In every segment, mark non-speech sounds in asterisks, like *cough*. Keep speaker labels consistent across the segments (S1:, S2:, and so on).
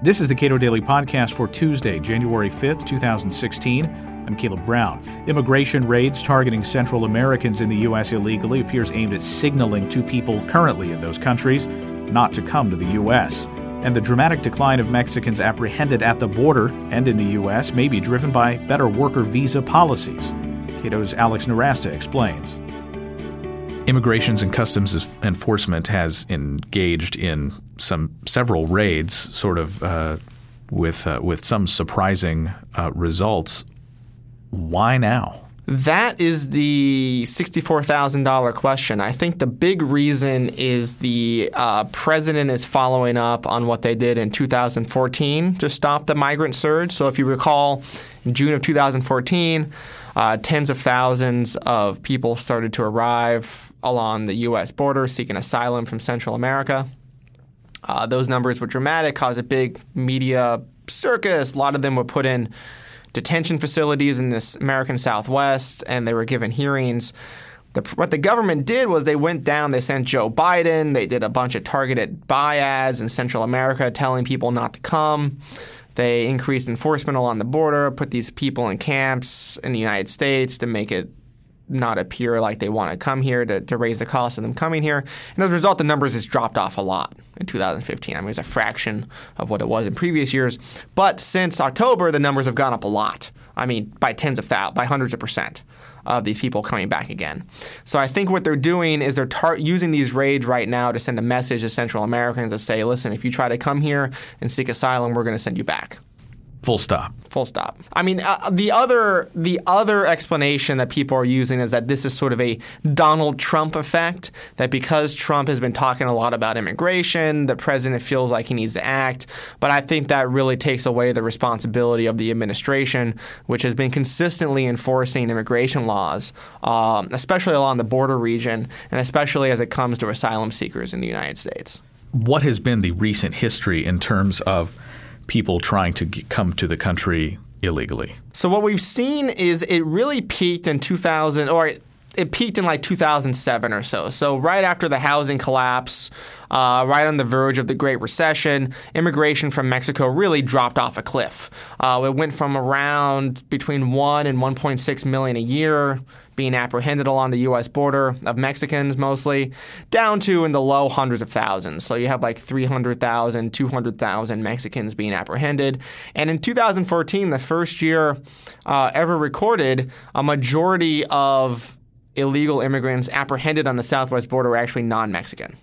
S1: This is the Cato Daily Podcast for Tuesday, January 5th, 2016. I'm Caleb Brown. Immigration raids targeting Central Americans in the U.S. illegally appears aimed at signaling to people currently in those countries not to come to the U.S. And the dramatic decline of Mexicans apprehended at the border and in the U.S. may be driven by better worker visa policies. Cato's Alex Nowrasteh explains. Immigrations and Customs Enforcement has engaged in some several raids, sort of uh, with uh, with some surprising uh, results. Why now?
S2: That is the $64,000 question. I think the big reason is the uh, president is following up on what they did in 2014 to stop the migrant surge. So, if you recall, in June of 2014, uh, tens of thousands of people started to arrive along the U.S. border seeking asylum from Central America. Uh, those numbers were dramatic, caused a big media circus. A lot of them were put in detention facilities in this American Southwest, and they were given hearings. The, what the government did was they went down, they sent Joe Biden, they did a bunch of targeted buy ads in Central America telling people not to come. They increased enforcement along the border, put these people in camps in the United States to make it not appear like they want to come here to, to raise the cost of them coming here. And as a result, the numbers has dropped off a lot in 2015. I mean, it's a fraction of what it was in previous years. But since October, the numbers have gone up a lot. I mean, by tens of thousands, by hundreds of percent of these people coming back again. So I think what they're doing is they're tar- using these raids right now to send a message to Central Americans to say, listen, if you try to come here and seek asylum, we're going to send you back.
S1: Full stop.
S2: Full stop. I mean, uh, the other the other explanation that people are using is that this is sort of a Donald Trump effect. That because Trump has been talking a lot about immigration, the president feels like he needs to act. But I think that really takes away the responsibility of the administration, which has been consistently enforcing immigration laws, um, especially along the border region, and especially as it comes to asylum seekers in the United States.
S1: What has been the recent history in terms of people trying to come to the country illegally?
S2: So what we've seen is it really peaked in 2000 or it peaked in like 2007 or so. So right after the housing collapse, uh, right on the verge of the Great Recession, immigration from Mexico really dropped off a cliff. Uh, it went from around between one and 1.6 million a year being apprehended along the U.S. border of Mexicans mostly, down to in the low hundreds of thousands. So you have like 300,000, 200,000 Mexicans being apprehended. And in 2014, the first year uh, ever recorded, a majority of illegal immigrants apprehended on the southwest border were actually non Mexican.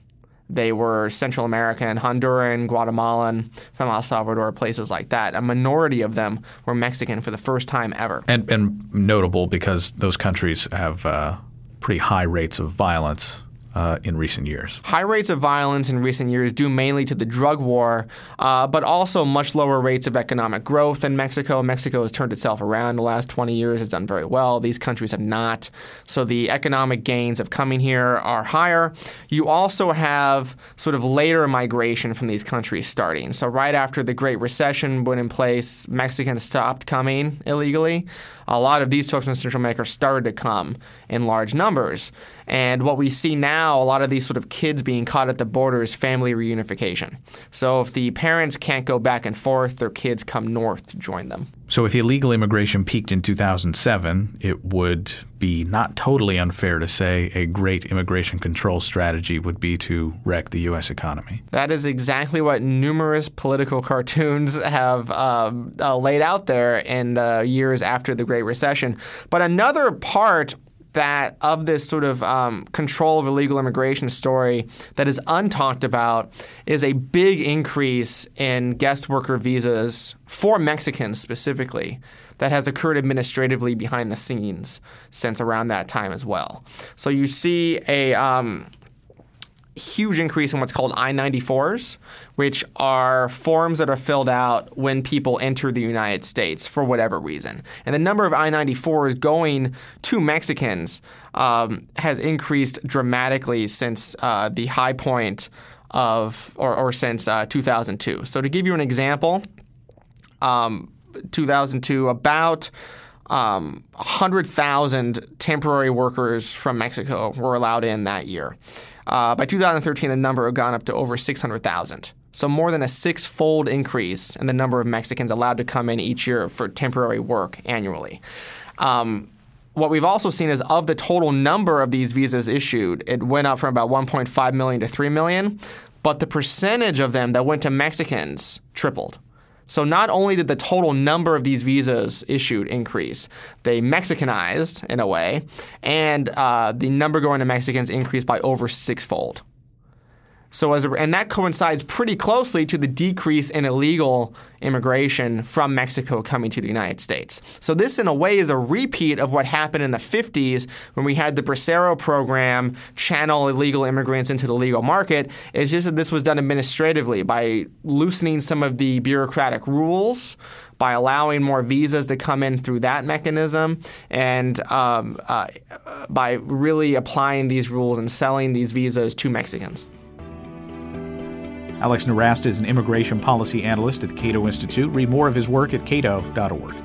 S2: They were Central American, Honduran, Guatemalan, from El Salvador, places like that. A minority of them were Mexican for the first time ever.
S1: And, and notable because those countries have uh, pretty high rates of violence uh, in recent years.
S2: High rates of violence in recent years due mainly to the drug war, uh, but also much lower rates of economic growth in Mexico. Mexico has turned itself around the last 20 years, has done very well. These countries have not. So the economic gains of coming here are higher. You also have sort of later migration from these countries starting. So right after the Great Recession went in place, Mexicans stopped coming illegally. A lot of these folks in Central America started to come in large numbers. And what we see now, a lot of these sort of kids being caught at the border is family reunification. So if the parents can't go back and forth, their kids come north to join them.
S1: So if illegal immigration peaked in 2007, it would be not totally unfair to say a great immigration control strategy would be to wreck the U.S. economy.
S2: That is exactly what numerous political cartoons *laughs* have um, uh, laid out there in uh, years after the Great Recession. But another part that of this sort of um, control of illegal immigration story that is untalked about is a big increase in guest worker visas for Mexicans specifically that has occurred administratively behind the scenes since around that time as well. So you see a um, huge increase in what's called I 94s, which are forms that are filled out when people enter the United States for whatever reason. And the number of I 94s going to Mexicans um, has increased dramatically since uh, the high point of, or, or since uh, 2002. So to give you an example, um, 2002, about um, 100,000 temporary workers from Mexico were allowed in that year. Uh, by 2013, the number had gone up to over 600,000. So, more than a six fold increase in the number of Mexicans allowed to come in each year for temporary work annually. Um, what we've also seen is of the total number of these visas issued, it went up from about 1.5 million to 3 million, but the percentage of them that went to Mexicans tripled. So not only did the total number of these visas issued increase, they Mexicanized in a way, and uh, the number going to Mexicans increased by over sixfold. So as a, and that coincides pretty closely to the decrease in illegal immigration from Mexico coming to the United States. So this in a way is a repeat of what happened in the 50s when we had the Bracero program channel illegal immigrants into the legal market. It's just that this was done administratively by loosening some of the bureaucratic rules by allowing more visas to come in through that mechanism and um, uh, by really applying these rules and selling these visas to Mexicans.
S1: Alex Nowrasteh is an immigration policy analyst at the Cato Institute. Read more of his work at cato.org.